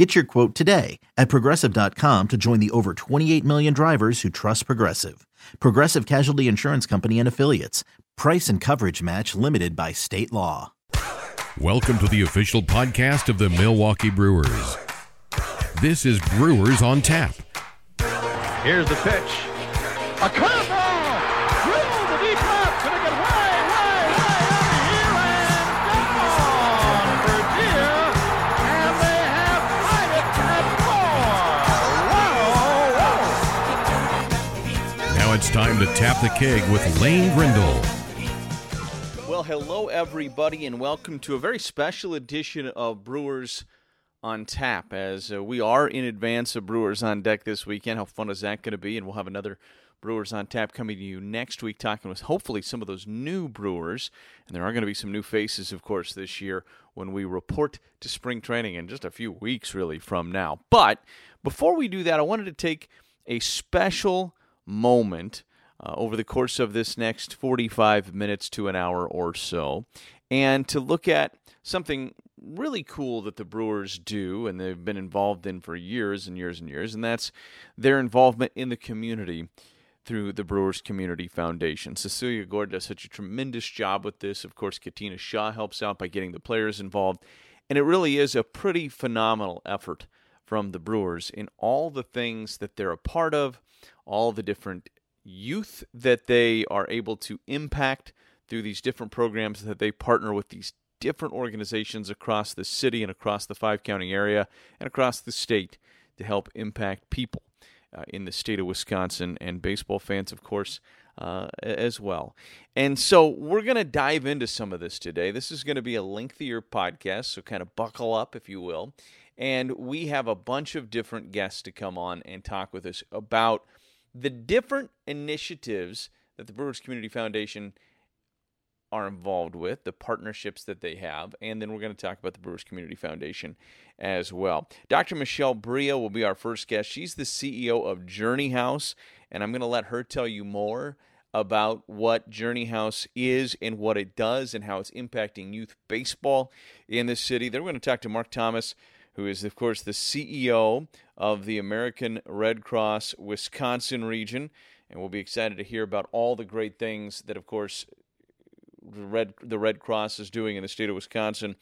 Get your quote today at progressive.com to join the over 28 million drivers who trust Progressive. Progressive Casualty Insurance Company and Affiliates. Price and coverage match limited by state law. Welcome to the official podcast of the Milwaukee Brewers. This is Brewers on Tap. Here's the pitch. A curveball! It's time to tap the keg with Lane Grindle. Well, hello, everybody, and welcome to a very special edition of Brewers on Tap. As uh, we are in advance of Brewers on Deck this weekend, how fun is that going to be? And we'll have another Brewers on Tap coming to you next week, talking with hopefully some of those new Brewers. And there are going to be some new faces, of course, this year when we report to spring training in just a few weeks, really, from now. But before we do that, I wanted to take a special moment uh, over the course of this next 45 minutes to an hour or so, and to look at something really cool that the Brewers do and they've been involved in for years and years and years, and that's their involvement in the community through the Brewers Community Foundation. Cecelia Gore does such a tremendous job with this. Of course, Katina Shaw helps out by getting the players involved, and it really is a pretty phenomenal effort from the Brewers in all the things that they're a part of, all the different youth that they are able to impact through these different programs that they partner with these different organizations across the city and across the five county area and across the state to help impact people uh, in the state of Wisconsin and baseball fans, of course, uh, as well. And so we're going to dive into some of this today. This is going to be a lengthier podcast, so kind of buckle up, if you will. And we have a bunch of different guests to come on and talk with us about the different initiatives that the Brewers Community Foundation are involved with, the partnerships that they have, and then we're going to talk about the Brewers Community Foundation as well. Dr. Michelle Bria will be our first guest. She's the CEO of Journey House, and I'm going to let her tell you more about what Journey House is and what it does and how it's impacting youth baseball in the city. Then we're going to talk to Mark Thomas, who is, of course, the CEO of the American Red Cross Wisconsin region. And we'll be excited to hear about all the great things that, of course, the Red, the Red Cross is doing in the state of Wisconsin.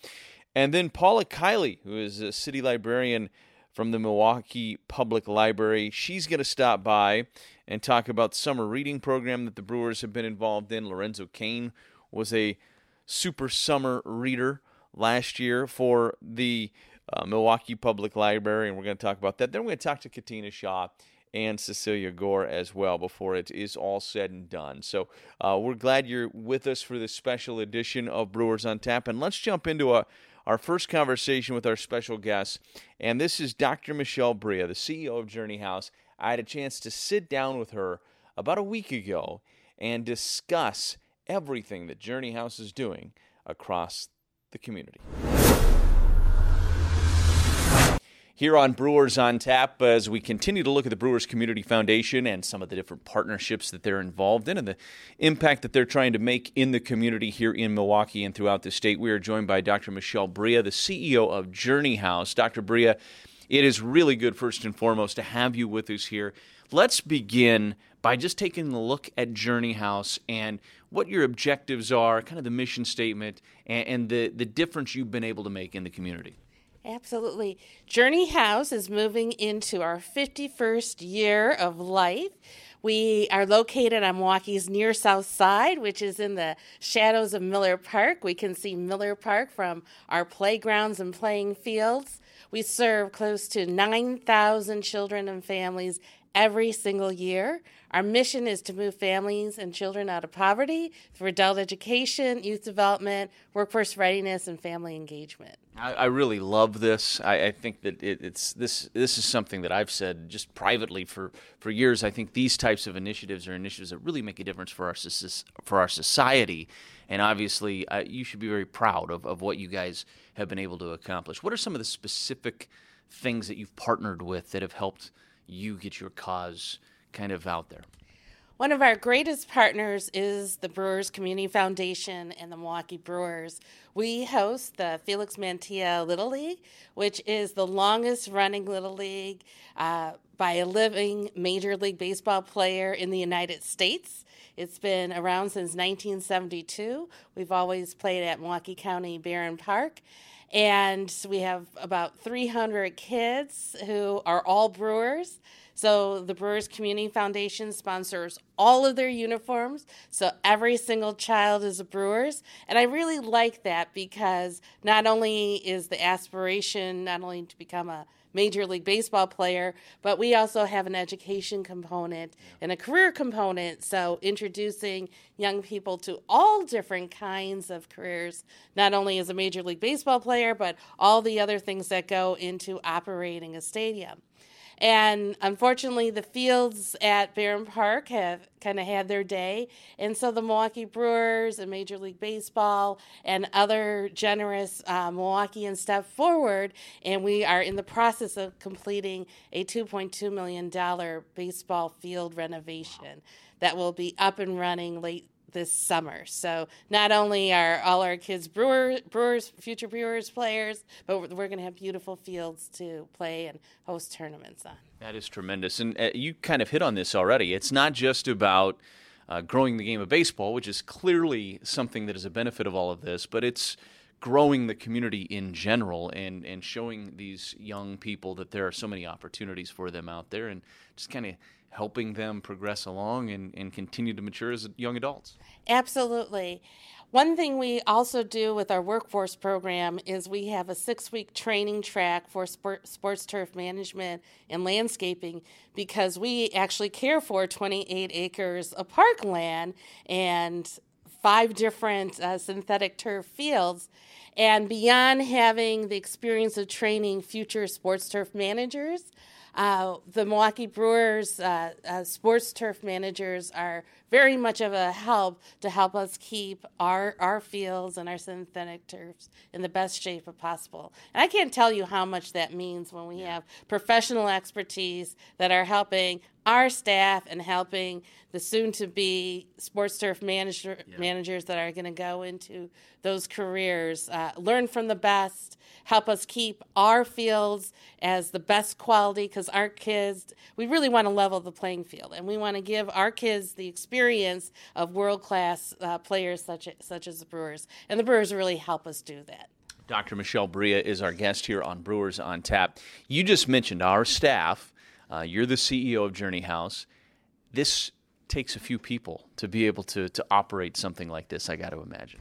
And then Paula Kiely, who is a city librarian from the Milwaukee Public Library. She's going to stop by and talk about the summer reading program that the Brewers have been involved in. Lorenzo Cain was a super summer reader last year for the uh, Milwaukee Public Library, and we're going to talk about that. Then we're going to talk to Katina Shaw and Cecelia Gore as well before it is all said and done. So uh, we're glad you're with us for this special edition of Brewers on Tap. And let's jump into a, our first conversation with our special guest. And this is Dr. Michelle Bria, the CEO of Journey House. I had a chance to sit down with her about a week ago and discuss everything that Journey House is doing across the community here on Brewers on Tap as we continue to look at the Brewers Community Foundation and some of the different partnerships that they're involved in and the impact that they're trying to make in the community here in Milwaukee and throughout the state. We are joined by Dr. Michelle Bria, the CEO of Journey House. Dr. Bria, it is really good, first and foremost, to have you with us here. Let's begin by just taking a look at Journey House and what your objectives are, kind of the mission statement, and, the, the difference you've been able to make in the community. Absolutely. Journey House is moving into our 51st year of life. We are located on Milwaukee's near south side, which is in the shadows of Miller Park. We can see Miller Park from our playgrounds and playing fields. We serve close to 9,000 children and families every single year. Our mission is to move families and children out of poverty through adult education, youth development, workforce readiness, and family engagement. I, I really love this. I, I think that it, it's this. This is something that I've said just privately for, for years. I think these types of initiatives are initiatives that really make a difference for our for our society, and obviously, uh, you should be very proud of, of what you guys have been able to accomplish. What are some of the specific things that you've partnered with that have helped you get your cause kind of out there? One of our greatest partners is the Brewers Community Foundation and the Milwaukee Brewers. We host the Felix Mantilla Little League, which is the longest running Little League uh, by a living Major League Baseball player in the United States. It's been around since 1972. We've always played at Milwaukee County Baran Park. And we have about 300 kids who are all brewers. So the Brewers Community Foundation sponsors all of their uniforms. So every single child is a Brewers. And I really like that because not only is the aspiration not only to become a Major League Baseball player, but we also have an education component and a career component. So, introducing young people to all different kinds of careers, not only as a Major League Baseball player, but all the other things that go into operating a stadium. And unfortunately, the fields at Baran Park have kind of had their day. And so the Milwaukee Brewers and Major League Baseball and other generous uh, Milwaukeeans step forward. And we are in the process of completing a $2.2 million baseball field renovation that will be up and running late this summer. So not only are all our kids brewer, brewers, future brewers players, but we're, we're going to have beautiful fields to play and host tournaments on. That is tremendous, and uh, you kind of hit on this already. It's not just about uh, growing the game of baseball, which is clearly something that is a benefit of all of this, but it's growing the community in general and, and showing these young people that there are so many opportunities for them out there and just kind of helping them progress along and, and continue to mature as young adults. Absolutely. One thing we also do with our workforce program is we have a six week training track for sport, sports turf management and landscaping because we actually care for 28 acres of parkland and five different uh, synthetic turf fields. And beyond having the experience of training future sports turf managers, uh, the Milwaukee Brewers uh, uh, sports turf managers are very much of a help to help us keep our, our fields and our synthetic turfs in the best shape possible. And I can't tell you how much that means when we have professional expertise that are helping our staff and helping the soon to be sports turf manager, yeah. managers that are going to go into those careers uh, learn from the best help us keep our fields as the best quality because our kids we really want to level the playing field and we want to give our kids the experience of world class uh, players such as, such as the brewers and the brewers really help us do that Dr. Michelle Bria is our guest here on Brewers on Tap. You just mentioned our staff uh, you're the CEO of Journey House. This takes a few people to be able to to operate something like this. I got to imagine.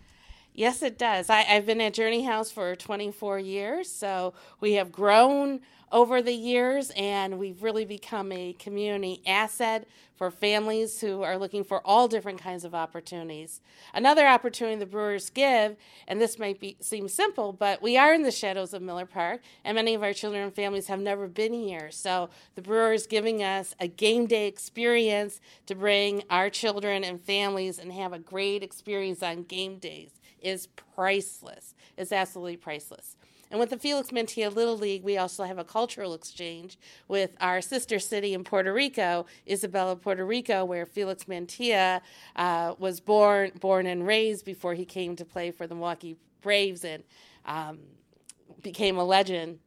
Yes, it does. I, have been at Journey House for 24 years, so we have grown over the years and we've really become a community asset for families who are looking for all different kinds of opportunities. Another opportunity the Brewers give, and this might be, seem simple, but we are in the shadows of Miller Park, and many of our children and families have never been here. So the Brewers giving us a game day experience to bring our children and families and have a great experience on game days is priceless. It's absolutely priceless. And with the Felix Mantilla Little League, we also have a cultural exchange with our sister city in Puerto Rico, Isabela, Puerto Rico, where Felix Mantilla uh, was born, born and raised before he came to play for the Milwaukee Braves and um, became a legend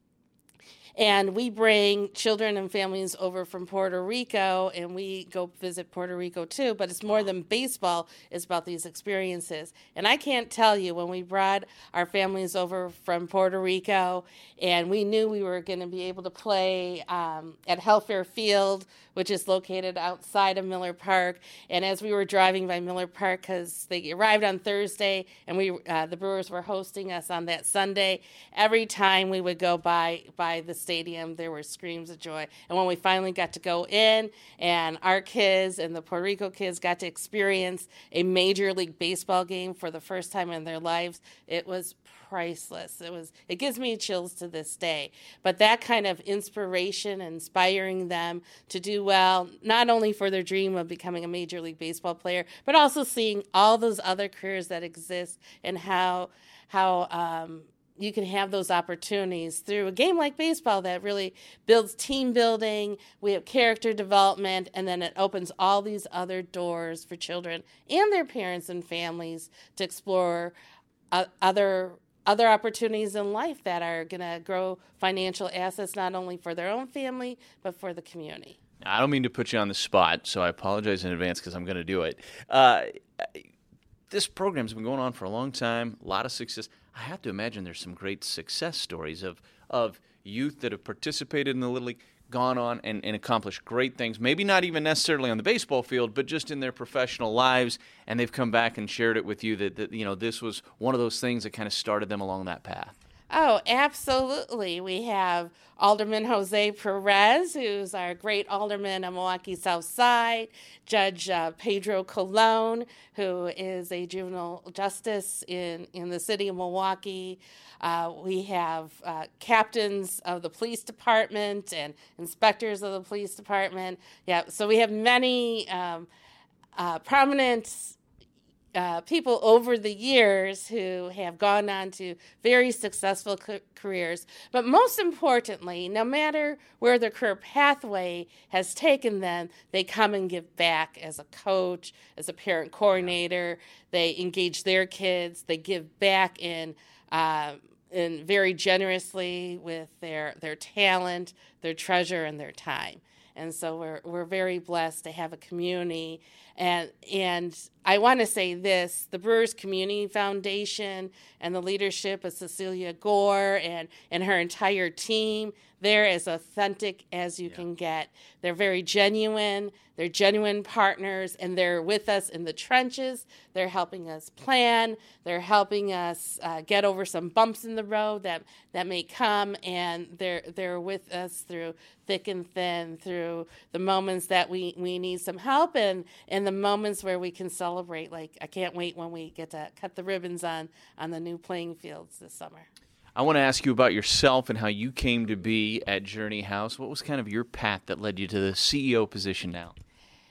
and we bring children and families over from Puerto Rico and we go visit Puerto Rico too. But it's more than baseball, it's about these experiences. And I can't tell you when we brought our families over from Puerto Rico and we knew we were going to be able to play um, at Helfaer Field, which is located outside of Miller Park. And as we were driving by Miller Park, because they arrived on Thursday and we uh, the Brewers were hosting us on that Sunday, every time we would go by by the stadium, there were screams of joy. And when we finally got to go in, and our kids and the Puerto Rico kids got to experience a Major League Baseball game for the first time in their lives, it was priceless. It was it gives me chills to this day. But that kind of inspiration, inspiring them to do well, not only for their dream of becoming a major league baseball player, but also seeing all those other careers that exist and how how um, you can have those opportunities through a game like baseball that really builds team building. We have character development, and then it opens all these other doors for children and their parents and families to explore uh, other other opportunities in life that are going to grow financial assets not only for their own family but for the community. I don't mean to put you on the spot, so I apologize in advance because I'm going to do it. Uh, this program's been going on for a long time, a lot of success. I have to imagine there's some great success stories of of youth that have participated in the Little League, gone on and, and accomplished great things. Maybe not even necessarily on the baseball field, but just in their professional lives, and they've come back and shared it with you that, that you know this was one of those things that kind of started them along that path. Oh, absolutely. We have Alderman Jose Perez, who's our great alderman of Milwaukee South Side, Judge uh, Pedro Colon, who is a juvenile justice in, in the city of Milwaukee. Uh, we have uh, captains of the police department and inspectors of the police department. Yeah, so we have many um, uh, prominent uh, people over the years who have gone on to very successful ca- careers. But most importantly, no matter where their career pathway has taken them, they come and give back as a coach, as a parent coordinator. They engage their kids. They give back in. Uh, and very generously with their their talent, their treasure, and their time. And so we're we're very blessed to have a community and and I want to say this: the Brewers Community Foundation and the leadership of Cecelia Gore and and her entire team. They're as authentic as you yeah. can get. They're very genuine. They're genuine partners, and they're with us in the trenches. They're helping us plan. They're helping us uh, get over some bumps in the road that that may come, and they're they're with us through thick and thin, through the moments that we we need some help, and and the moments where we can celebrate. Like I can't wait when we get to cut the ribbons on on the new playing fields this summer. I want to ask you about yourself and how you came to be at Journey House. What was kind of your path that led you to the CEO position now?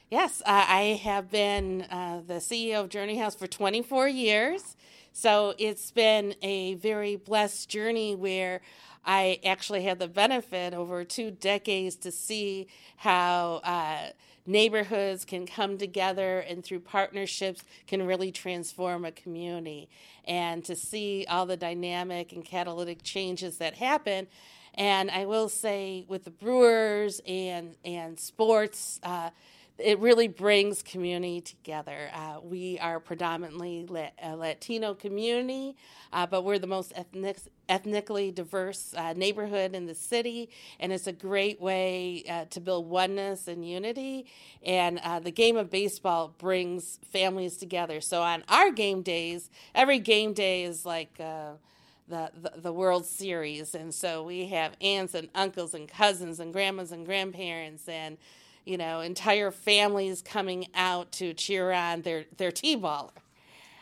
Yes, uh, I have been uh, the CEO of Journey House for 24 years. So it's been a very blessed journey where I actually had the benefit over two decades to see how uh, neighborhoods can come together and through partnerships can really transform a community. And to see all the dynamic and catalytic changes that happen and i will say with the brewers and and sports uh, it really brings community together. Uh, we are predominantly a Latino community, uh, but we're the most ethnic, ethnically diverse uh, neighborhood in the city, and it's a great way uh, to build oneness and unity. And uh, the game of baseball brings families together. So on our game days, every game day is like uh, the, the World Series, and so we have aunts and uncles and cousins and grandmas and grandparents and you know, entire families coming out to cheer on their, their T-baller.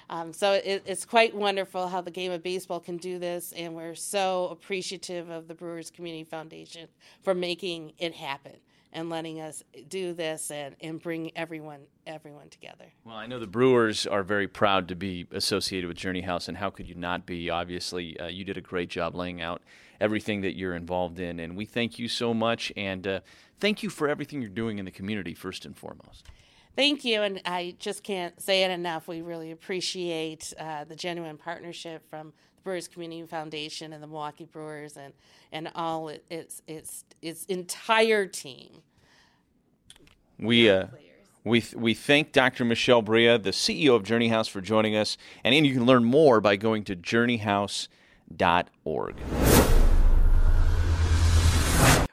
Um, so it, it's quite wonderful how the game of baseball can do this, and we're so appreciative of the Brewers Community Foundation for making it happen and letting us do this and, and bring everyone everyone together. Well, I know the Brewers are very proud to be associated with Journey House, and how could you not be? Obviously, uh, you did a great job laying out everything that you're involved in, and we thank you so much. And uh, thank you for everything you're doing in the community, first and foremost. Thank you, and I just can't say it enough. We really appreciate uh, the genuine partnership from the Brewers Community Foundation and the Milwaukee Brewers, and and all it, its its its entire team. We uh, we th- we thank Dr. Michelle Bria, the CEO of Journey House, for joining us, and, and you can learn more by going to journeyhouse.org.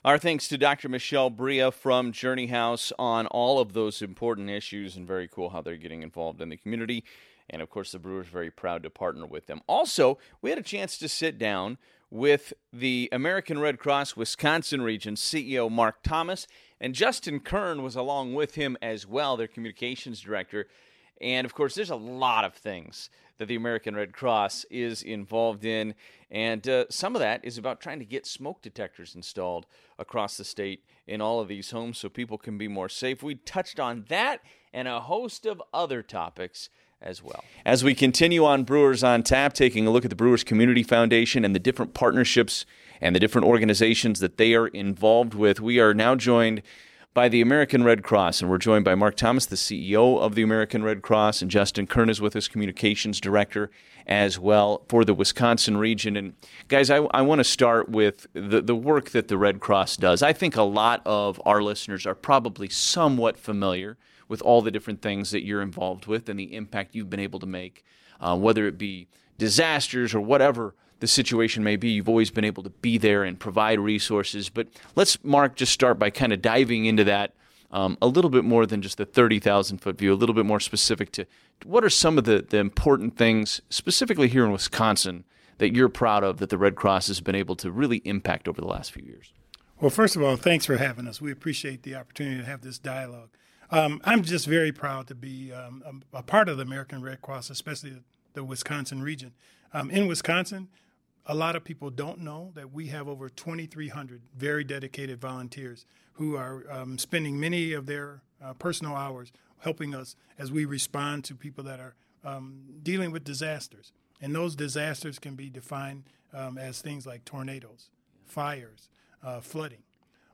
Our thanks to Dr. Michelle Bria from Journey House on all of those important issues, and very cool how they're getting involved in the community And of course, the Brewers very proud to partner with them. Also, we had a chance to sit down with the American Red Cross Wisconsin region CEO Mark Thomas, and Justin Kern was along with him as well, their communications director. And of course, there's a lot of things that the American Red Cross is involved in. And uh, some of that is about trying to get smoke detectors installed across the state in all of these homes so people can be more safe. We touched on that and a host of other topics as well. As we continue on Brewers on Tap, taking a look at the Brewers Community Foundation and the different partnerships and the different organizations that they are involved with, we are now joined by the American Red Cross. And we're joined by Mark Thomas, the CEO of the American Red Cross, and Justin Kern is with us, communications director as well for the Wisconsin region. And guys, I, I want to start with the, the work that the Red Cross does. I think a lot of our listeners are probably somewhat familiar with all the different things that you're involved with and the impact you've been able to make, uh, whether it be disasters or whatever the situation may be, you've always been able to be there and provide resources. But let's, Mark, just start by kind of diving into that um, a little bit more than just the 30,000 foot view, a little bit more specific to what are some of the, the important things, specifically here in Wisconsin, that you're proud of that the Red Cross has been able to really impact over the last few years? Well, first of all, thanks for having us. We appreciate the opportunity to have this dialogue. Um, I'm just very proud to be um, a, a, part of the American Red Cross, especially the Wisconsin region. Um, in Wisconsin, a lot of people don't know that we have over 2,300 very dedicated volunteers who are um, spending many of their uh, personal hours helping us as we respond to people that are um, dealing with disasters. And those disasters can be defined um, as things like tornadoes, fires, uh, flooding.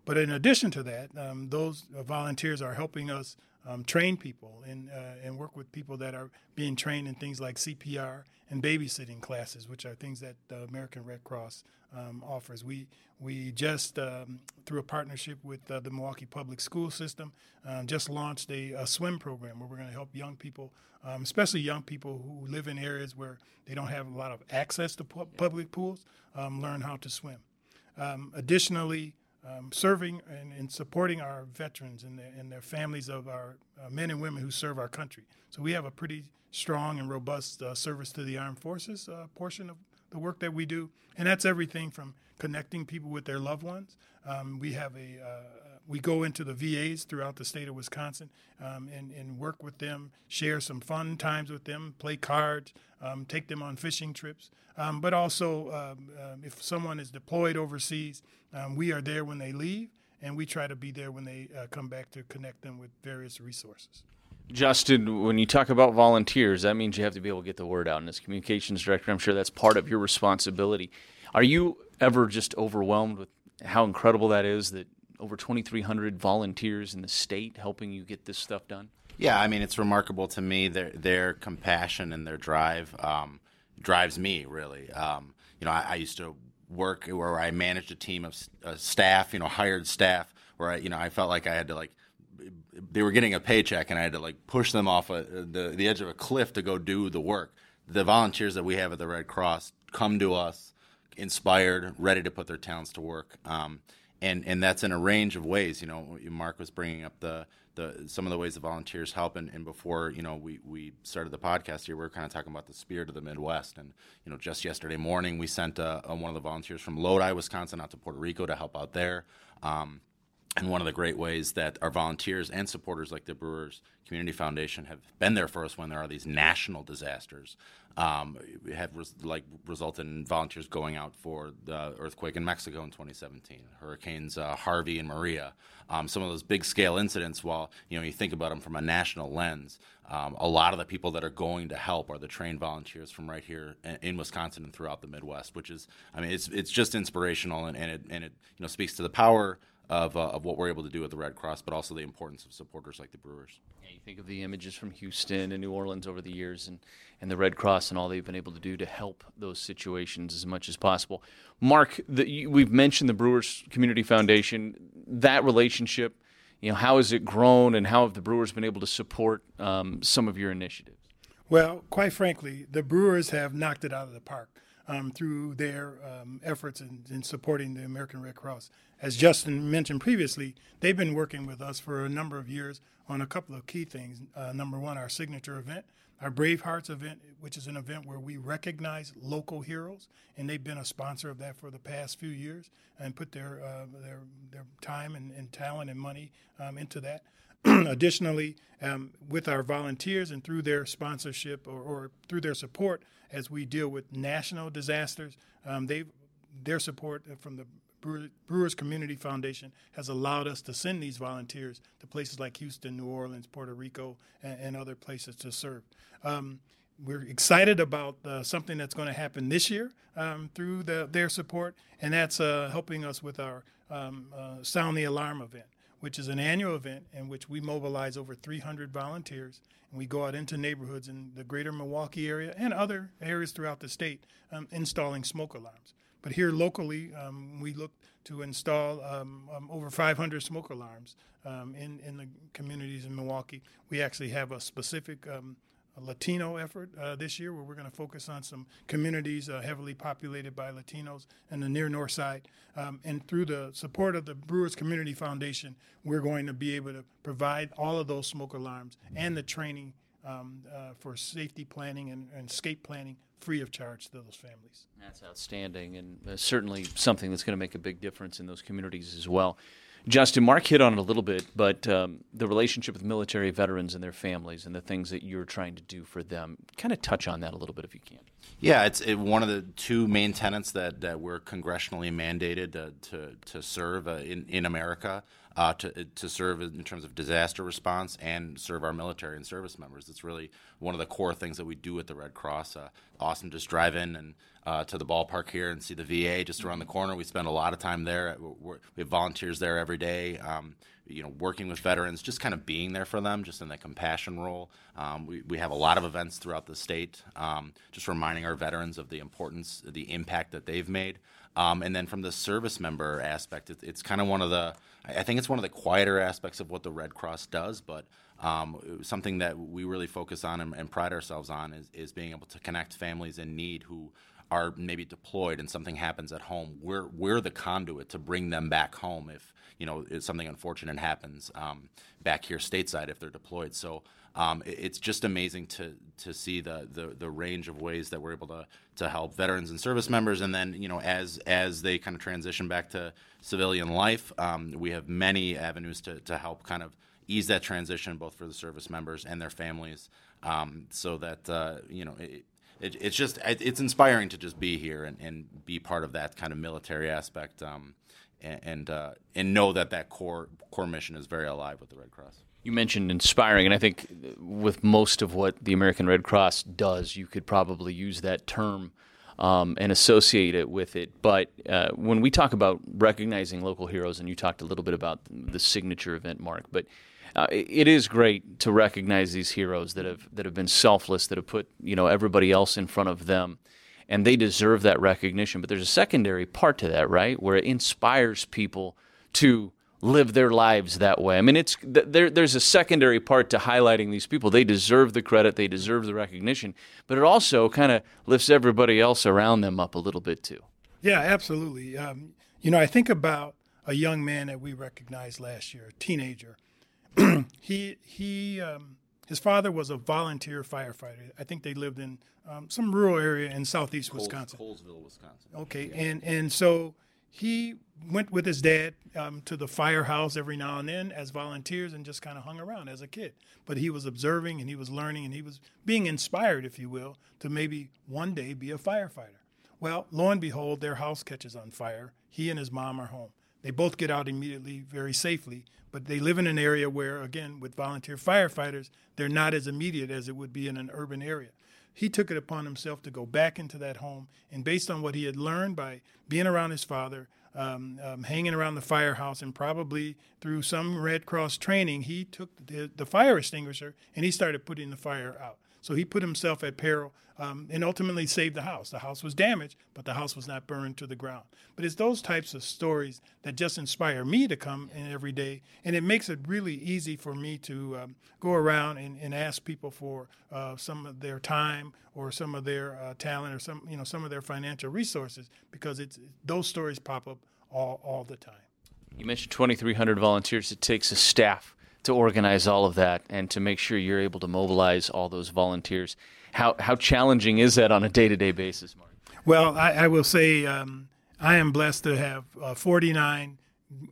But in addition to that, um, those volunteers are helping us um, train people and, uh, and work with people that are being trained in things like CPR and babysitting classes, which are things that the American Red Cross um, offers. We we just um, through a partnership with uh, the Milwaukee Public School System um, just launched a, a, swim program where we're going to help young people, um, especially young people who live in areas where they don't have a lot of access to pu- public pools, um, learn how to swim. Additionally, um, serving and, and, supporting our veterans and their, and their families of our uh, men and women who serve our country. So we have a pretty strong and robust uh, service to the armed forces uh, portion of the work that we do, and that's everything from connecting people with their loved ones. Um, we have a uh, we go into the VAs throughout the state of Wisconsin um, and, and work with them, share some fun times with them, play cards, um, take them on fishing trips. Um, but also, um, uh, if someone is deployed overseas, um, we are there when they leave, and we try to be there when they uh, come back to connect them with various resources. Justin, when you talk about volunteers, that means you have to be able to get the word out. And as communications director, I'm sure that's part of your responsibility. Are you ever just overwhelmed with how incredible that is that over 2,300 volunteers in the state helping you get this stuff done? Yeah, I mean, it's remarkable to me their their compassion and their drive um, drives me really. Um, you know, I, I, used to work where I managed a team of uh, staff, you know, hired staff, where I, you know, I felt like I had to like they were getting a paycheck and I had to like push them off a, the the edge of a cliff to go do the work. The volunteers that we have at the Red Cross come to us inspired, ready to put their talents to work. Um, and and that's in a range of ways. You know, Mark was bringing up the the some of the ways the volunteers help, and, and before you know we we started the podcast here, we were kind of talking about the spirit of the Midwest, and you know just yesterday morning we sent uh, one of the volunteers from Lodi, Wisconsin, out to Puerto Rico to help out there. Um, and one of the great ways that our volunteers and supporters like the Brewers Community Foundation have been there for us when there are these national disasters um, have res- like resulted in volunteers going out for the earthquake in Mexico in 2017, hurricanes uh, Harvey and Maria, um, some of those big scale incidents. While you know you think about them from a national lens, um, a lot of the people that are going to help are the trained volunteers from right here in Wisconsin and throughout the Midwest, which is I mean it's it's just inspirational and, and it and it you know speaks to the power of, uh, of what we're able to do at the Red Cross, but also the importance of supporters like the Brewers. Yeah, you think of the images from Houston and New Orleans over the years, and, and the Red Cross and all they've been able to do to help those situations as much as possible. Mark, the, we've mentioned the Brewers Community Foundation. That relationship, you know, how has it grown, and how have the Brewers been able to support um, some of your initiatives? Well, quite frankly, the Brewers have knocked it out of the park um, through their um, efforts in, in, supporting the American Red Cross. As Justin mentioned previously, they've been working with us for a number of years on a couple of key things. Uh, number one, our signature event, our Brave Hearts event, which is an event where we recognize local heroes, and they've been a sponsor of that for the past few years and put their uh, their their time and, and talent and money um, into that. Additionally, um, with our volunteers and through their sponsorship or, or, through their support as we deal with national disasters, um, they their support from the Brewers Community Foundation has allowed us to send these volunteers to places like Houston, New Orleans, Puerto Rico, and, and other places to serve. Um, we're excited about uh, something that's going to happen this year um, through the, their support, and that's uh, helping us with our um, uh, Sound the Alarm event, which is an annual event in which we mobilize over 300 volunteers and we go out into neighborhoods in the greater Milwaukee area and other areas throughout the state um, installing smoke alarms. But here locally, um, we look to install um, um, over 500 smoke alarms um, in, in the communities in Milwaukee. We actually have a specific um, Latino effort uh, this year where we're going to focus on some communities uh, heavily populated by Latinos in the near north side. Um, and through the support of the Brewers Community Foundation, we're going to be able to provide all of those smoke alarms and the training um, uh, for safety planning and, and, escape planning free of charge to those families. That's outstanding, and uh, certainly something that's going to make a big difference in those communities as well. Justin, Mark hit on it a little bit, but um, the relationship with military veterans and their families and the things that you're trying to do for them, kind of touch on that a little bit if you can. Yeah, it's it, one of the two main tenets that, that we're congressionally mandated to, to, to serve uh, in, in America uh, to, to serve in terms of disaster response and serve our military and service members. It's really one of the core things that we do at the Red Cross. Uh, awesome, just drive in and uh, to the ballpark here and see the VA just around the corner. We spend a lot of time there. We're, we have volunteers there every day. Um, you know, working with veterans, just kind of being there for them, just in that compassion role. Um, we, we have a lot of events throughout the state, um, just reminding our veterans of the importance, the impact that they've made. Um, and then from the service member aspect, it, it's kind of one of the, I think it's one of the quieter aspects of what the Red Cross does, but um, something that we really focus on and, and pride ourselves on is, is, being able to connect families in need who are maybe deployed and something happens at home. We're we're the conduit to bring them back home if you know something unfortunate happens um, back here stateside if they're deployed. So um, it's just amazing to to see the, the, the range of ways that we're able to to help veterans and service members, and then you know as as they kind of transition back to civilian life, um, we have many avenues to to help kind of ease that transition both for the service members and their families, um, so that uh, you know. It, it, it's just it's inspiring to just be here and, and be part of that kind of military aspect um, and and, uh, and know that that core core mission is very alive with the Red Cross. You mentioned inspiring, and I think with most of what the American Red Cross does, you could probably use that term um, and associate it with it. But uh, when we talk about recognizing local heroes, and you talked a little bit about the signature event, Mark, but uh, it is great to recognize these heroes that have that have been selfless, that have put you know everybody else in front of them, and they deserve that recognition. But there's a secondary part to that, right, where it inspires people to live their lives that way. I mean, it's there, there's a secondary part to highlighting these people. They deserve the credit, they deserve the recognition, but it also kind of lifts everybody else around them up a little bit too. Yeah, absolutely. Um, you know, I think about a young man that we recognized last year, a teenager. he he um, his father was a volunteer firefighter. I think they lived in um, some rural area in southeast Coles, Wisconsin. Colesville, Wisconsin. Okay, yeah. and and so he went with his dad um, to the firehouse every now and then as volunteers and just kind of hung around as a kid. But he was observing and he was learning and he was being inspired, if you will, to maybe one day be a firefighter. Well, lo and behold, their house catches on fire. He and his mom are home. They both get out immediately, very safely, but they live in an area where, again, with volunteer firefighters, they're not as immediate as it would be in an urban area he took it upon himself to go back into that home. And based on what he had learned by being around his father, um, um, hanging around the firehouse, and probably through some Red Cross training, he took the, the fire extinguisher and he started putting the fire out. So he put himself at peril um, and ultimately saved the house. The house was damaged, but the house was not burned to the ground. But it's those types of stories that just inspire me to come in every day, and it makes it really easy for me to um, go around and, and, ask people for uh, some of their time or some of their uh, talent or some you know some of their financial resources because it's those stories pop up all all the time. You mentioned 2,300 volunteers. It takes a staff to organize all of that and to make sure you're able to mobilize all those volunteers. How how challenging is that on a day to day basis, Mark? Well, I, I will say um, I am blessed to have uh, 49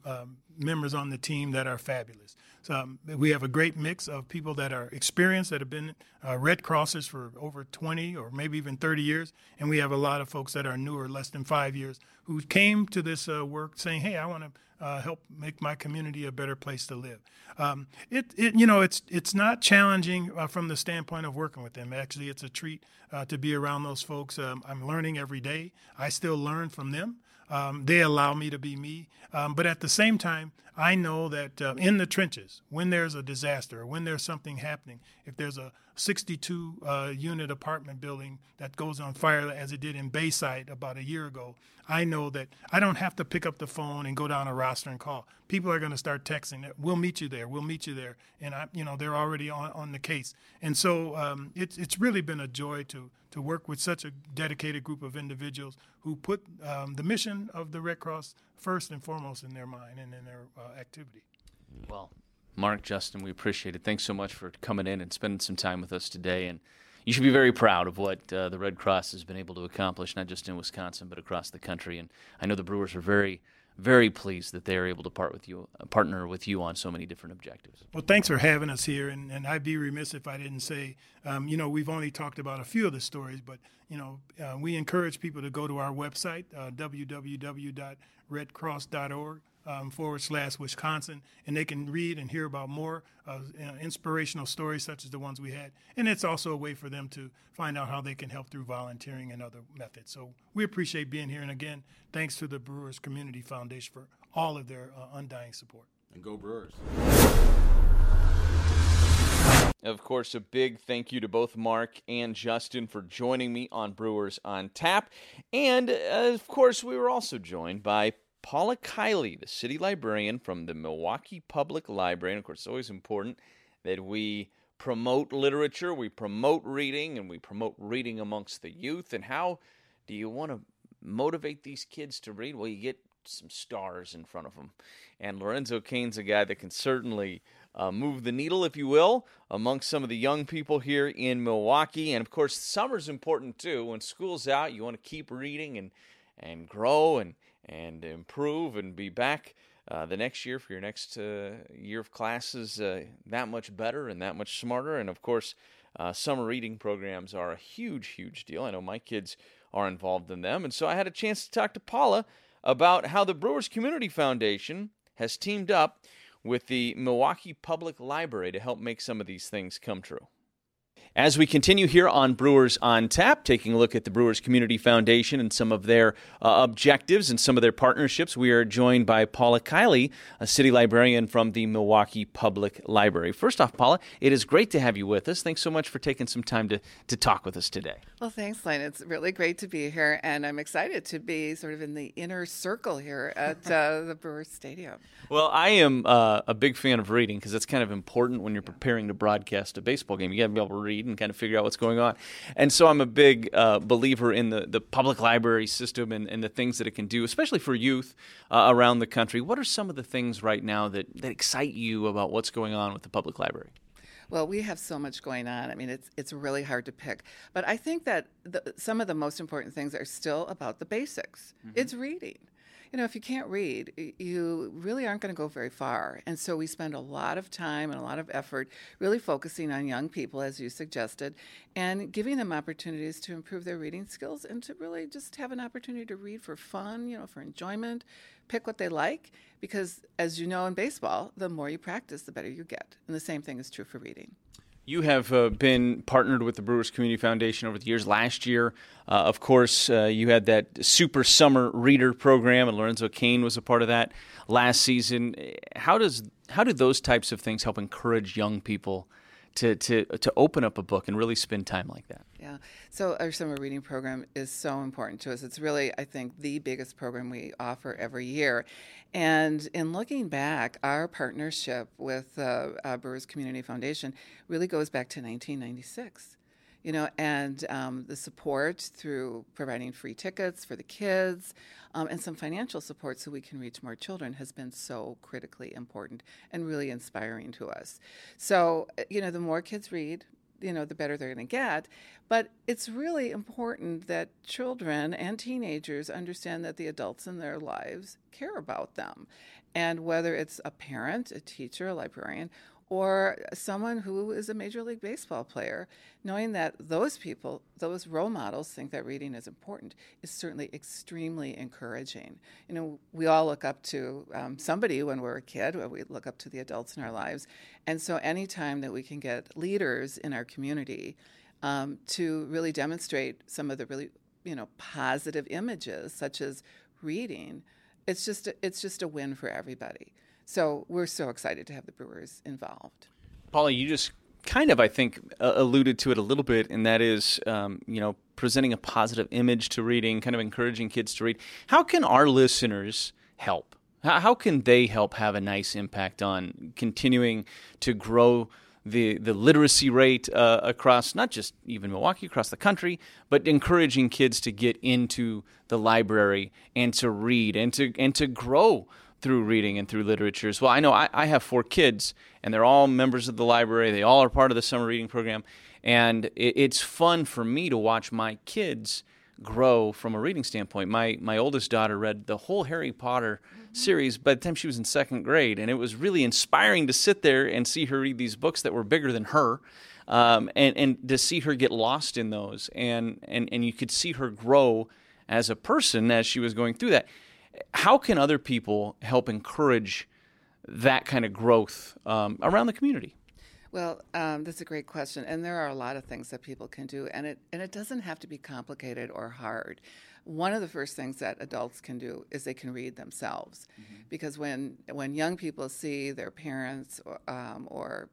um, members on the team that are fabulous. Um, we have a great mix of people that are experienced, that have been uh, Red Crossers for over 20 or maybe even 30 years, and we have a lot of folks that are newer, less than five years, who came to this uh, work saying, "Hey, I want to uh, help make my community a better place to live." Um, it, it, you know, it's it's not challenging uh, from the standpoint of working with them. Actually, it's a treat uh, to be around those folks. Um, I'm learning every day. I still learn from them. Um, they allow me to be me. Um, but at the same time, I know that uh, in the trenches, when there's a disaster, when there's something happening, if there's a 62 uh, unit apartment building that goes on fire as it did in Bayside about a year ago, I know that I don't have to pick up the phone and go down a roster and call. People are going to start texting. We'll meet you there. We'll meet you there. And I, you know, they're already on, on the case. And so um, it's it's really been a joy to to work with such a dedicated group of individuals who put um, the mission of the Red Cross first and foremost in their mind and in their uh, activity. Well, Mark, Justin, we appreciate it. Thanks so much for coming in and spending some time with us today. And you should be very proud of what uh, the Red Cross has been able to accomplish, not just in Wisconsin, but across the country. And I know the Brewers are very, very pleased that they are able to part with you, uh, partner with you on so many different objectives. Well, thanks for having us here. And, and I'd be remiss if I didn't say, um, you know, we've only talked about a few of the stories, but, you know, uh, we encourage people to go to our website, uh, www.redcross.org um, forward slash Wisconsin, and they can read and hear about more uh, inspirational stories such as the ones we had. And it's also a way for them to find out how they can help through volunteering and other methods. So we appreciate being here. And again, thanks to the Brewers Community Foundation for all of their uh, undying support. And go Brewers. Of course, a big thank you to both Mark and Justin for joining me on Brewers on Tap. And uh, of course, we were also joined by Paula Kiely, the city librarian from the Milwaukee Public Library. And of course, it's always important that we promote literature, we promote reading, and we promote reading amongst the youth. And how do you want to motivate these kids to read? Well, you get some stars in front of them. And Lorenzo Cain's a guy that can certainly uh, move the needle, if you will, amongst some of the young people here in Milwaukee. And of course, summer's important too. When school's out, you want to keep reading and and grow and and improve and be back uh, the next year for your next uh, year of classes uh, that much better and that much smarter. And of course, uh, summer reading programs are a huge, huge deal. I know my kids are involved in them. And so I had a chance to talk to Paula about how the Brewers Community Foundation has teamed up with the Milwaukee Public Library to help make some of these things come true. As we continue here on Brewers on Tap, taking a look at the Brewers Community Foundation and some of their uh, objectives and some of their partnerships, we are joined by Paula Kiely, a city librarian from the Milwaukee Public Library. First off, Paula, it is great to have you with us. Thanks so much for taking some time to, to talk with us today. Well, thanks, Lynn. It's really great to be here, and I'm excited to be sort of in the inner circle here at uh, the Brewers Stadium. Well, I am uh, a big fan of reading because it's kind of important when you're preparing to broadcast a baseball game. You got to be able to read and kind of figure out what's going on. And so I'm a big uh, believer in the, the public library system and, and the things that it can do, especially for youth uh, around the country. What are some of the things right now that, that excite you about what's going on with the public library? Well, we have so much going on. I mean, it's it's really hard to pick. But I think that the, some of the most important things are still about the basics. Mm-hmm. It's reading you know, if you can't read, you really aren't going to go very far. And so we spend a lot of time and a lot of effort really focusing on young people, as you suggested, and giving them opportunities to improve their reading skills and to really just have an opportunity to read for fun, you know, for enjoyment, pick what they like. Because as you know in baseball, the more you practice, the better you get. And the same thing is true for reading. You have uh, been partnered with the Brewers Community Foundation over the years. Last year, uh, of course, uh, you had that Super Summer Reader program, and Lorenzo Cain was a part of that last season. How does how do those types of things help encourage young people to to to open up a book and really spend time like that? Yeah. So our summer reading program is so important to us. It's really, I think, the biggest program we offer every year. And in looking back, our partnership with uh, uh, Brewers Community Foundation really goes back to 1996. You know, and um, the support through providing free tickets for the kids um, and some financial support so we can reach more children has been so critically important and really inspiring to us. So, uh, you know, the more kids read, you know, the better they're going to get. But it's really important that children and teenagers understand that the adults in their lives care about them. And whether it's a parent, a teacher, a librarian, or someone who is a Major League Baseball player, knowing that those people, those role models, think that reading is important is certainly extremely encouraging. You know, we all look up to um, somebody when we're a kid, we look up to the adults in our lives. And so, anytime that we can get leaders in our community um, to really demonstrate some of the really, you know, positive images, such as reading, it's just it's just a win for everybody. So we're so excited to have the Brewers involved. Paula, you just kind of, I think, uh, alluded to it a little bit, and that is, um, you know, presenting a positive image to reading, kind of encouraging kids to read. How can our listeners help? How, can they help have a nice impact on continuing to grow? the the literacy rate uh, across not just even Milwaukee, across the country, but encouraging kids to get into the library and to read and to and to grow through reading and through literature as well. I know I, I, have four kids, and they're all members of the library. They all are part of the summer reading program, and it, it's fun for me to watch my kids grow from a reading standpoint. My my oldest daughter read the whole Harry Potter mm-hmm. series by the time she was in second grade, and it was really inspiring to sit there and see her read these books that were bigger than her. Um, and, and to see her get lost in those, and, and, and you could see her grow as a person as she was going through that how can other people help encourage that kind of growth um, around the community? Well, um, that's a great question, and there are a lot of things that people can do, and it and it doesn't have to be complicated or hard. One of the first things that adults can do is they can read themselves, mm-hmm. because when when young people see their parents or, um, or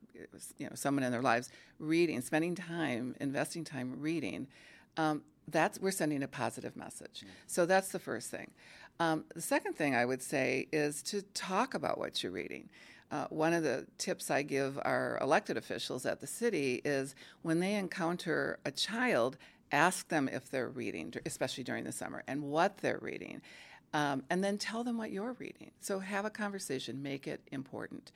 you know someone in their lives reading, spending time, investing time reading, um, that's we're sending a positive message. Mm-hmm. So that's the first thing. Um, the second thing I would say is to talk about what you're reading. Uh, one of the tips I give our elected officials at the city is when they encounter a child, ask them if they're reading, especially during the summer, and what they're reading. Um, and then tell them what you're reading. So have a conversation, make it important.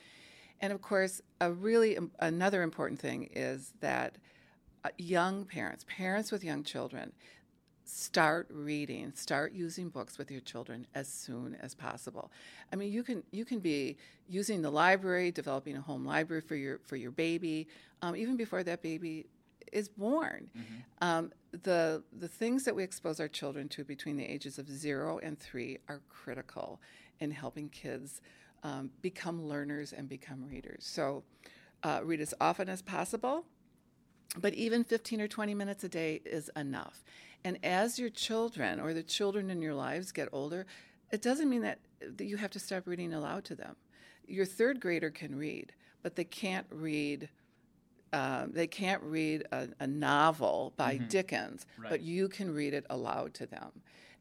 And of course, a really another important thing is that uh, young parents, parents with young children, start reading start using books with your children as soon as possible. I mean you can you can be using the library developing a home library for your for your baby um, even before that baby is born. Mm-hmm. um, the the things that we expose our children to between the ages of zero and three are critical in helping kids um, become learners and become readers. So uh, read as often as possible but even 15 or 20 minutes a day is enough and as your children or the children in your lives get older, it doesn't mean that, that you have to stop reading aloud to them. Your third grader can read, but they can't read. Um, they can't read a, a novel by mm-hmm. Dickens, right. but you can read it aloud to them.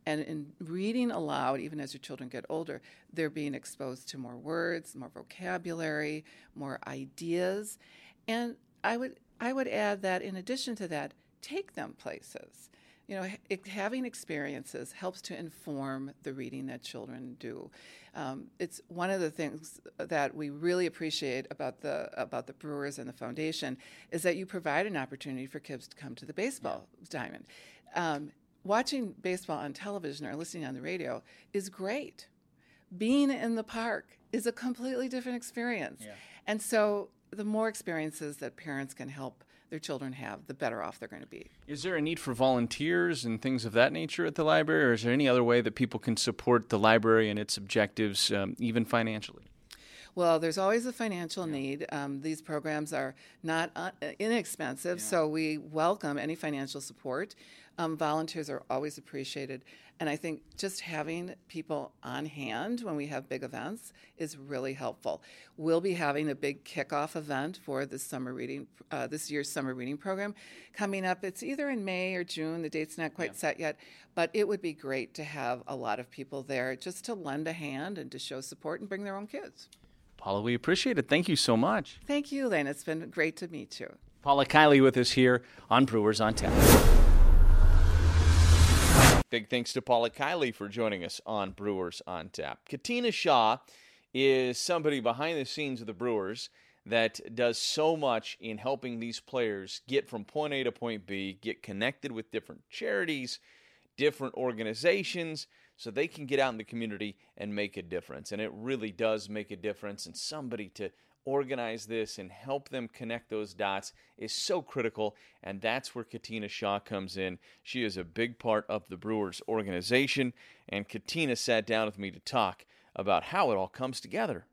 And in reading aloud, even as your children get older, they're being exposed to more words, more vocabulary, more ideas. And I would I would add that in addition to that, take them places you know, it, having experiences helps to inform the reading that children do. Um, it's one of the things that we really appreciate about the about the Brewers and the foundation is that you provide an opportunity for kids to come to the baseball diamond. Um, watching baseball on television or listening on the radio is great. Being in the park is a completely different experience, yeah. and so the more experiences that parents can help their children have, the better off they're going to be. Is there a need for volunteers and things of that nature at the library, or is there any other way that people can support the library and its objectives, um, even financially? Well, there's always a financial yeah. need. Um, these programs are not uh, inexpensive, yeah. so we welcome any financial support. Um, volunteers are always appreciated. And I think just having people on hand when we have big events is really helpful. We'll be having a big kickoff event for this summer reading, uh, this year's summer reading program coming up. It's either in May or June. The date's not quite yeah. set yet, but it would be great to have a lot of people there just to lend a hand and to show support and bring their own kids. Paula, we appreciate it. Thank you so much. Thank you, Lane. It's been great to meet you. Paula Kiely with us here on Brewers on Tap. Big thanks to Paula Kiely for joining us on Brewers on Tap. Katina Shaw is somebody behind the scenes of the Brewers that does so much in helping these players get from point A to point B, get connected with different charities, different organizations, so they can get out in the community and make a difference. And it really does make a difference. And somebody to organize this and help them connect those dots is so critical. And that's where Katina Shaw comes in. She is a big part of the Brewers organization. And Katina sat down with me to talk about how it all comes together.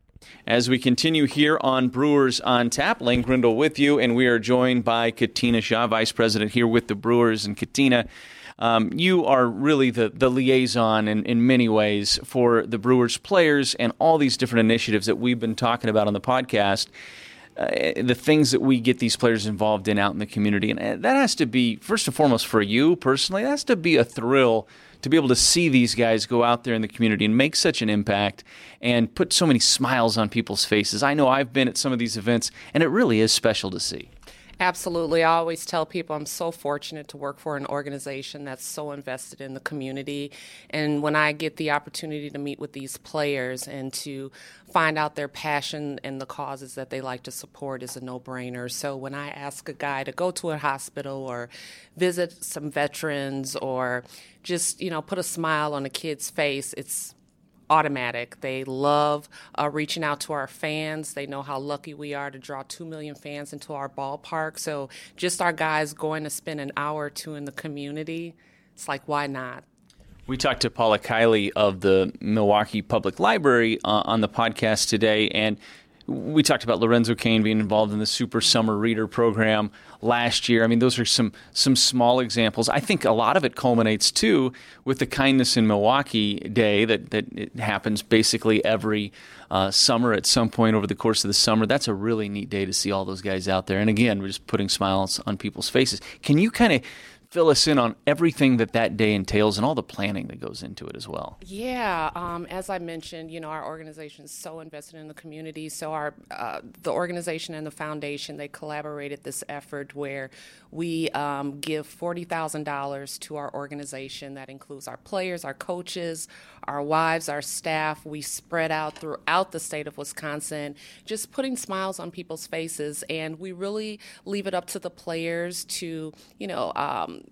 As we continue here on Brewers on Tap, Lane Grindle with you, and we are joined by Katina Shaw, Vice President here with the Brewers. And Katina, um, you are really the, the liaison in, in many ways for the Brewers players and all these different initiatives that we've been talking about on the podcast. Uh, the things that we get these players involved in out in the community. And uh, that has to be, first and foremost, for you personally, that has to be a thrill to be able to see these guys go out there in the community and make such an impact and put so many smiles on people's faces. I know I've been at some of these events, and it really is special to see. Absolutely. I always tell people I'm so fortunate to work for an organization that's so invested in the community. And when I get the opportunity to meet with these players and to find out their passion and the causes that they like to support is a no brainer. So when I ask a guy to go to a hospital or visit some veterans or just, you know, put a smile on a kid's face, it's automatic. They love uh, reaching out to our fans. They know how lucky we are to draw 2 million fans into our ballpark. So just our guys going to spend an hour or two in the community, it's like, why not? We talked to Paula Kiely of the Milwaukee Public Library uh, on the podcast today, and we talked about Lorenzo Cain being involved in the Super Summer Reader program last year. I mean, those are some some small examples. I think a lot of it culminates too with the Kindness in Milwaukee Day that that happens basically every uh, summer at some point over the course of the summer. That's a really neat day to see all those guys out there. And again, we're just putting smiles on people's faces. Can you kind of fill us in on everything that that day entails and all the planning that goes into it as well. Yeah, um, as I mentioned, you know, our organization is so invested in the community. So our uh, the organization and the foundation they collaborated this effort where we um, give forty thousand dollars to our organization. That includes our players, our coaches, our wives, our staff. We spread out throughout the state of Wisconsin, just putting smiles on people's faces, and we really leave it up to the players to, you know. Um,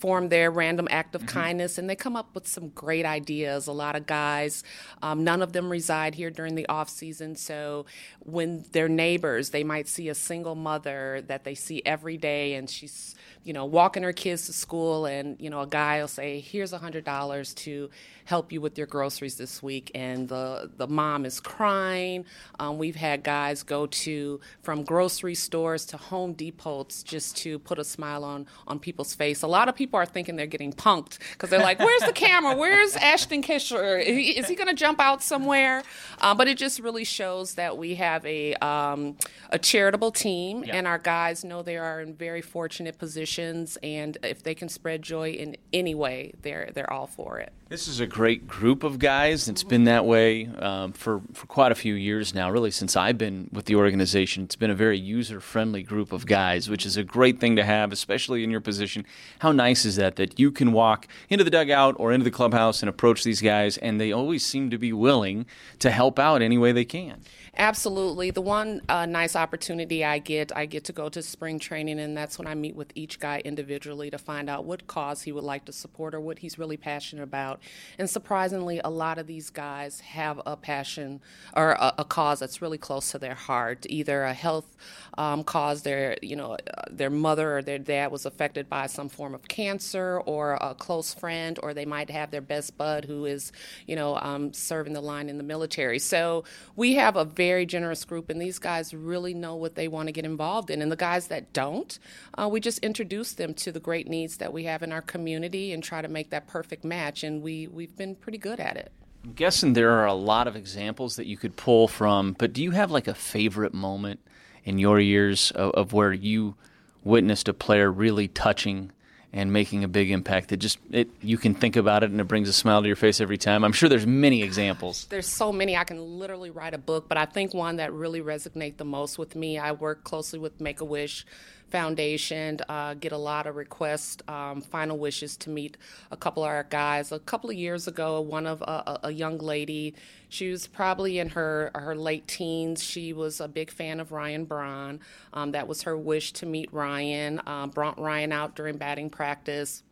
form their random act of mm-hmm. kindness and they come up with some great ideas a lot of guys um, none of them reside here during the off season so when their neighbors they might see a single mother that they see every day and she's you know walking her kids to school and you know a guy will say here's a hundred dollars to help you with your groceries this week. And the the mom is crying. Um, we've had guys go to from grocery stores to home depots just to put a smile on on people's face. A lot of people are thinking they're getting punked because they're like where's the camera? Where's ashton kutcher? Is he going to jump out somewhere? Uh, but it just really shows that we have a um, a charitable team yep. and our guys know they are in very fortunate and if they can spread joy in any way they're they're all for it this is a great group of guys. It's been that way um, for, for quite a few years now, really, since I've been with the organization. It's been a very user friendly group of guys, which is a great thing to have, especially in your position. How nice is that? That you can walk into the dugout or into the clubhouse and approach these guys, and they always seem to be willing to help out any way they can. Absolutely. The one uh, nice opportunity I get, I get to go to spring training, and that's when I meet with each guy individually to find out what cause he would like to support or what he's really passionate about. And surprisingly, a lot of these guys have a passion or a, a cause that's really close to their heart, either a health um, cause, their you know their mother or their dad was affected by some form of cancer, or a close friend, or they might have their best bud who is you know um, serving the line in the military. So we have a very very generous group, and these guys really know what they want to get involved in. And the guys that don't, uh, we just introduce them to the great needs that we have in our community and try to make that perfect match. And we, we've been pretty good at it. I'm guessing there are a lot of examples that you could pull from, but do you have like a favorite moment in your years of, of where you witnessed a player really touching and making a big impact that just it you can think about it and it brings a smile to your face every time. I'm sure there's many examples. There's so many I can literally write a book, but I think one that really resonate the most with me. I work closely with Make a Wish Foundation, uh, get a lot of requests, um, final wishes to meet a couple of our guys. A couple of years ago, one of uh, a, young lady, she was probably in her her late teens. She was a big fan of Ryan Braun. Um, that was her wish to meet Ryan. Um, brought Ryan out during batting practice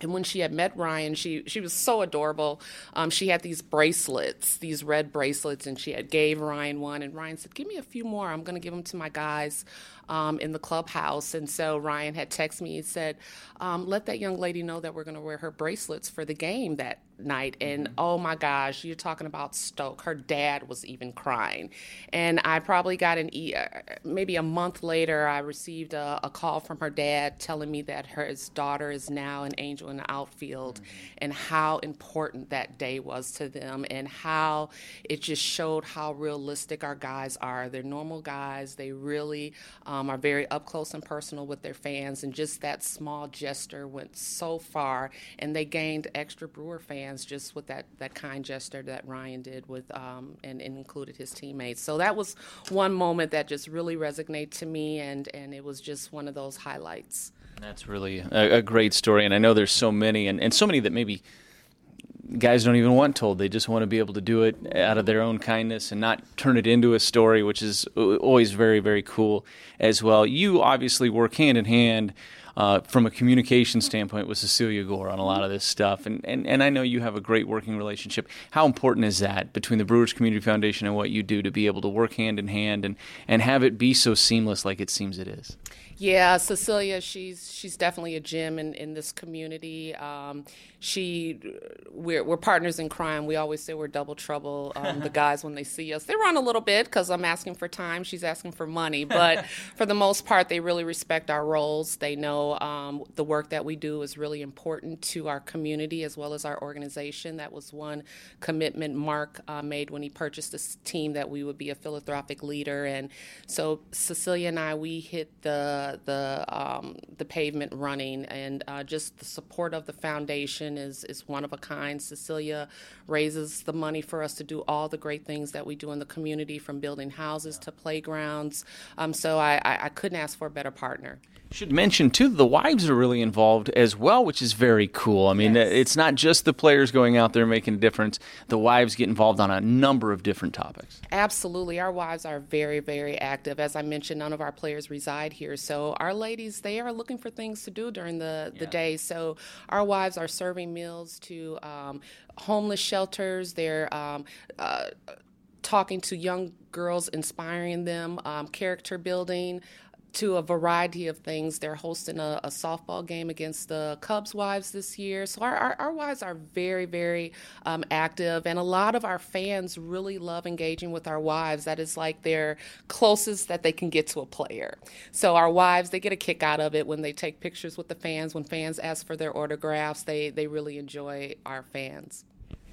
and when she had met Ryan, she she was so adorable. Um, she had these bracelets, these red bracelets, and she had gave Ryan one. And Ryan said, "Give me a few more. I'm going to give them to my guys um, in the clubhouse." And so Ryan had texted me and said, um, "Let that young lady know that we're going to wear her bracelets for the game that night." And oh my gosh, you're talking about Stoke. Her dad was even crying, and I probably got an e- uh, maybe a month later, I received a, a call from her dad telling me that her his daughter is now an angel in the outfield, and how important that day was to them, and how it just showed how realistic our guys are. They're normal guys. They really um, are very up close and personal with their fans, and just that small gesture went so far, and they gained extra Brewer fans just with that that kind gesture that Ryan did with um, and, and included his teammates. So that was one moment that just really resonated to me, and and it was just one of those highlights. That's really a, a great story, and I know there's so many, and, and so many that maybe guys don't even want told. They just want to be able to do it out of their own kindness and not turn it into a story, which is always very, very cool as well. You obviously work hand in hand. Uh, from a communication standpoint, with Cecelia Gore on a lot of this stuff, and, and and I know you have a great working relationship. How important is that between the Brewers Community Foundation and what you do to be able to work hand in hand and and have it be so seamless, like it seems it is? Yeah, Cecelia, she's she's definitely a gem in, in this community. Um, she, we're, we're partners in crime. We always say we're double trouble. Um, the guys, when they see us, they run a little bit because I'm asking for time, she's asking for money. But for the most part, they really respect our roles. They know um, the work that we do is really important to our community as well as our organization. That was one commitment Mark uh, made when he purchased this team that we would be a philanthropic leader. And so Cecelia and I, we hit the the um, the pavement running, and uh, just the support of the foundation is is one of a kind. Cecelia raises the money for us to do all the great things that we do in the community, from building houses to playgrounds. Um, so I, I, I couldn't ask for a better partner. Should mention too, the wives are really involved as well, which is very cool. I mean, Yes. it's not just the players going out there making a difference. The wives get involved on a number of different topics. Absolutely. Our wives are very, very active. As I mentioned, none of our players reside here. So our ladies, they are looking for things to do during the, the day. So our wives are serving meals to um, homeless shelters. They're um, uh, talking to young girls, inspiring them, um, character building. To a variety of things. They're hosting a, a softball game against the Cubs wives this year. So, our, our, our wives are very, very um, active, and a lot of our fans really love engaging with our wives. That is like their closest that they can get to a player. So, our wives, they get a kick out of it when they take pictures with the fans, when fans ask for their autographs. They, they really enjoy our fans.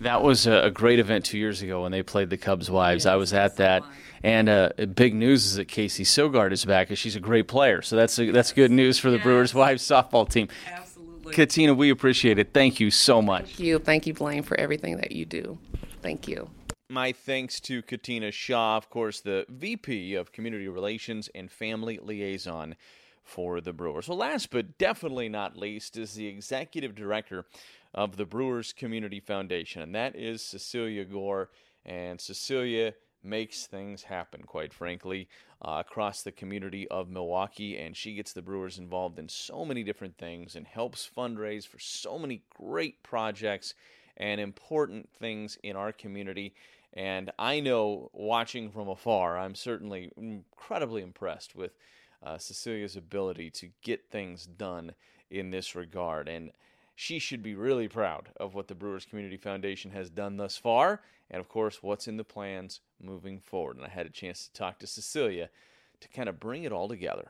That was a, a great event two years ago when they played the Cubs wives. I was at that, and uh, big news is that Casey Sogard is back, and she's a great player. So that's a, that's good news for the Brewers wives softball team. Absolutely. Katina, we appreciate it. Thank you so much. Thank you. Thank you, Blaine, for everything that you do. Thank you. My thanks to Katina Shaw, of course, the VP of Community Relations and Family Liaison for the Brewers. Well, last but definitely not least is the Executive Director of the Brewers Community Foundation, and that is Cecelia Gore. And Cecelia makes things happen, quite frankly, uh, across the community of Milwaukee. And she gets the Brewers involved in so many different things and helps fundraise for so many great projects and important things in our community. And I know, watching from afar, I'm certainly incredibly impressed with uh, Cecelia's ability to get things done in this regard. And she should be really proud of what the Brewers Community Foundation has done thus far, and of course, what's in the plans moving forward. And I had a chance to talk to Cecelia to kind of bring it all together.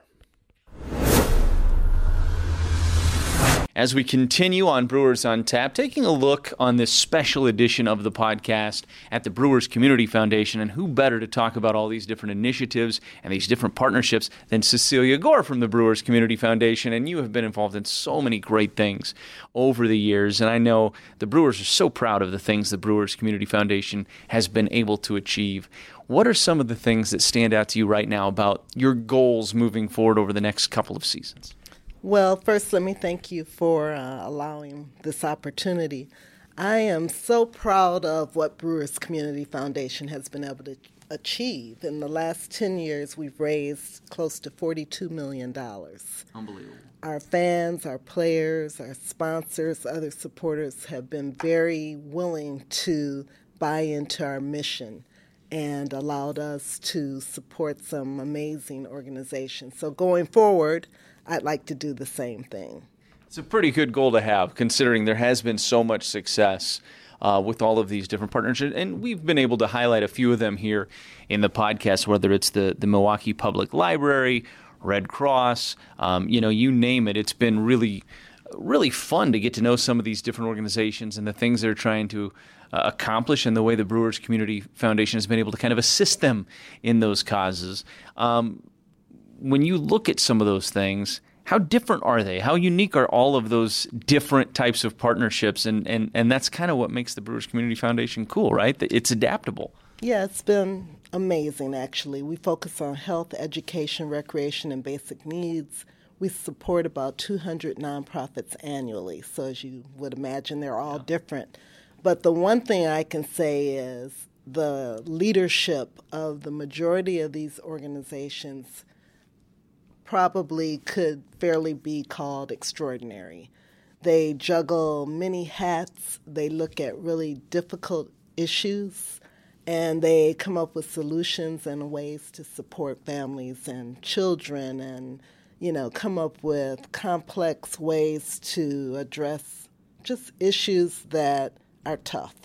As we continue on Brewers on Tap, taking a look on this special edition of the podcast at the Brewers Community Foundation. And who better to talk about all these different initiatives and these different partnerships than Cecelia Gore from the Brewers Community Foundation? And you have been involved in so many great things over the years. And I know the Brewers are so proud of the things the Brewers Community Foundation has been able to achieve. What are some of the things that stand out to you right now about your goals moving forward over the next couple of seasons? Well, first, let me thank you for uh, allowing this opportunity. I am so proud of what Brewers Community Foundation has been able to achieve. In the last 10 years, we've raised close to $42 million. Unbelievable. Our fans, our players, our sponsors, other supporters have been very willing to buy into our mission and allowed us to support some amazing organizations. So going forward, I'd like to do the same thing. It's a pretty good goal to have, considering there has been so much success uh, with all of these different partnerships. And we've been able to highlight a few of them here in the podcast, whether it's the, the Milwaukee Public Library, Red Cross, um, you know, you name it. It's been really, really fun to get to know some of these different organizations and the things they're trying to uh, accomplish and the way the Brewers Community Foundation has been able to kind of assist them in those causes. Um, when you look at some of those things, how different are they? How unique are all of those different types of partnerships? And, and, and that's kind of what makes the Brewers Community Foundation cool, right? It's adaptable. Yeah, it's been amazing, actually. We focus on health, education, recreation, and basic needs. We support about 200 nonprofits annually. So, as you would imagine, they're all yeah. different. But the one thing I can say is the leadership of the majority of these organizations probably could fairly be called extraordinary. They juggle many hats, they look at really difficult issues, and they come up with solutions and ways to support families and children and you know come up with complex ways to address just issues that are tough.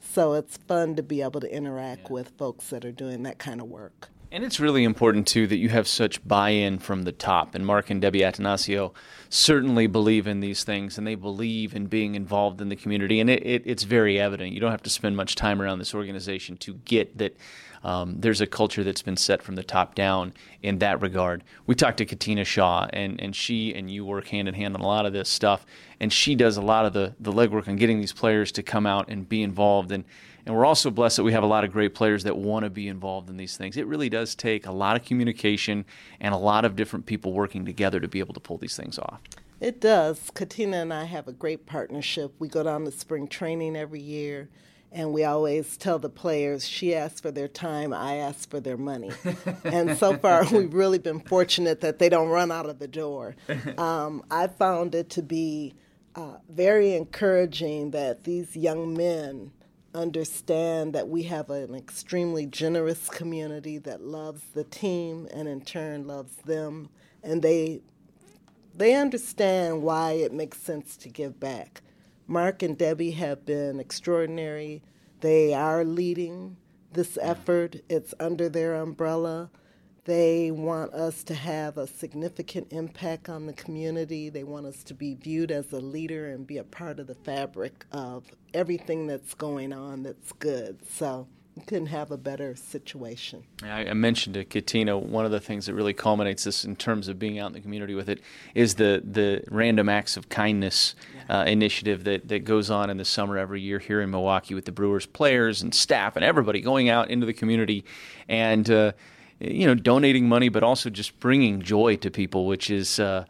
So it's fun to be able to interact yeah. with folks that are doing that kind of work. And it's really important too that you have such buy-in from the top. And Mark and Debbie Attanasio certainly believe in these things, and they believe in being involved in the community. And it, it, it's very evident. You don't have to spend much time around this organization to get that. Um, there's a culture that's been set from the top down in that regard. We talked to Katina Shaw, and, and she and you work hand in hand on a lot of this stuff. And she does a lot of the, the legwork on getting these players to come out and be involved. And and we're also blessed that we have a lot of great players that want to be involved in these things. It really does take a lot of communication and a lot of different people working together to be able to pull these things off. It does. Katina and I have a great partnership. We go down to spring training every year, and we always tell the players she asks for their time, I ask for their money. and so far, we've really been fortunate that they don't run out of the door. Um, I found it to be uh, very encouraging that these young men understand that we have an extremely generous community that loves the team and in turn loves them and they they understand why it makes sense to give back. Mark and Debbie have been extraordinary. They are leading this effort. It's under their umbrella. They want us to have a significant impact on the community. They want us to be viewed as a leader and be a part of the fabric of everything that's going on that's good. So couldn't have a better situation. I, mentioned to Katina one of the things that really culminates this in terms of being out in the community with it is the the random acts of kindness uh, initiative that that goes on in the summer every year here in Milwaukee with the Brewers players and staff and everybody going out into the community and. Uh, you know, donating money, but also just bringing joy to people, which is uh,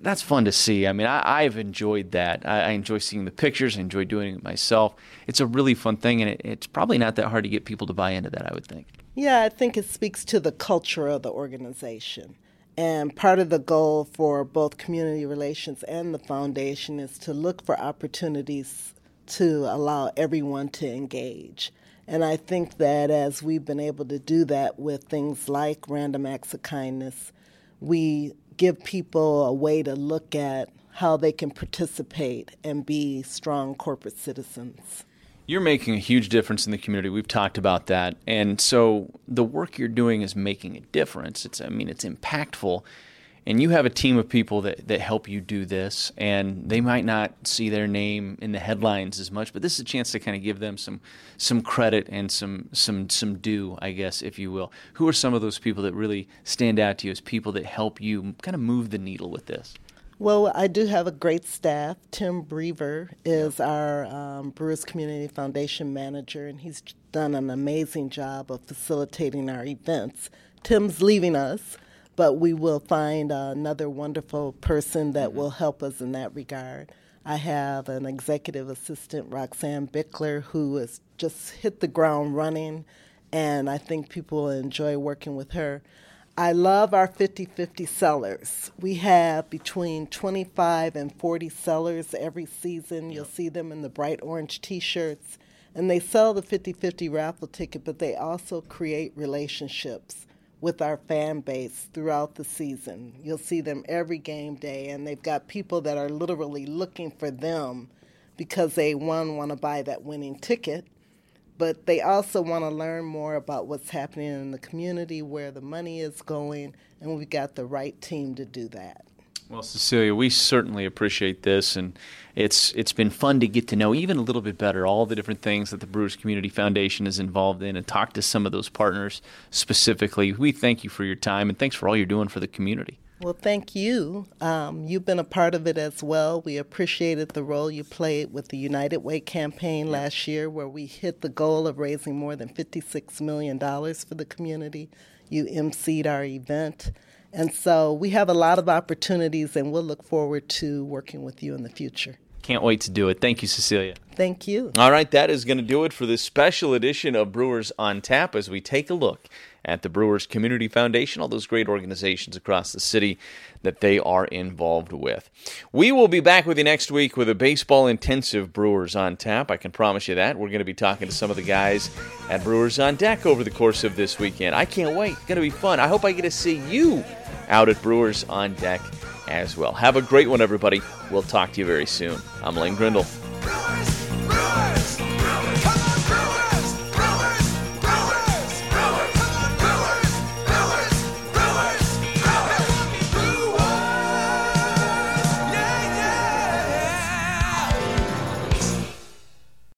that's fun to see. I mean, I, have enjoyed that. I, I, enjoy seeing the pictures. I enjoy doing it myself. It's a really fun thing, and it, it's probably not that hard to get people to buy into that. I would think. Yeah, I think it speaks to the culture of the organization. And part of the goal for both community relations and the foundation is to look for opportunities to allow everyone to engage. And I think that as we've been able to do that with things like random acts of kindness, we give people a way to look at how they can participate and be strong corporate citizens. You're making a huge difference in the community. We've talked about that. And so the work you're doing is making a difference. It's I mean it's impactful. And you have a team of people that, that help you do this, and they might not see their name in the headlines as much, but this is a chance to kind of give them some some credit and some some some due, I guess, if you will. Who are some of those people that really stand out to you as people that help you kind of move the needle with this? Well, I do have a great staff. Tim Brever is our um, Brewers Community Foundation manager, and he's done an amazing job of facilitating our events. Tim's leaving us, but we will find uh, another wonderful person that will help us in that regard. I have an executive assistant, Roxanne Bickler, who has just hit the ground running, and I think people will enjoy working with her. I love our 50 50 sellers. We have between 25 and 40 sellers every season. You'll see them in the bright orange t shirts. And they sell the 50 50 raffle ticket, but they also create relationships with our fan base throughout the season. You'll see them every game day, and they've got people that are literally looking for them because they, one, want to buy that winning ticket but they also want to learn more about what's happening in the community, where the money is going, and we've got the right team to do that. Well, Cecelia, we certainly appreciate this, and it's it's been fun to get to know even a little bit better all the different things that the Brewers Community Foundation is involved in, and talk to some of those partners specifically. We thank you for your time, and thanks for all you're doing for the community. Well, thank you. Um, you've been a part of it as well. We appreciated the role you played with the United Way campaign last year, where we hit the goal of raising more than $56 million for the community. You emceed our event. And so we have a lot of opportunities, and we'll look forward to working with you in the future. Can't wait to do it. Thank you, Cecelia. Thank you. All right, that is going to do it for this special edition of Brewers on Tap as we take a look at the Brewers Community Foundation, all those great organizations across the city that they are involved with. We will be back with you next week with a baseball intensive Brewers on Tap. I can promise you that. We're going to be talking to some of the guys at Brewers on Deck over the course of this weekend. I can't wait. It's going to be fun. I hope I get to see you out at Brewers on Deck as well. Have a great one, everybody. We'll talk to you very soon. I'm Lane Grindle.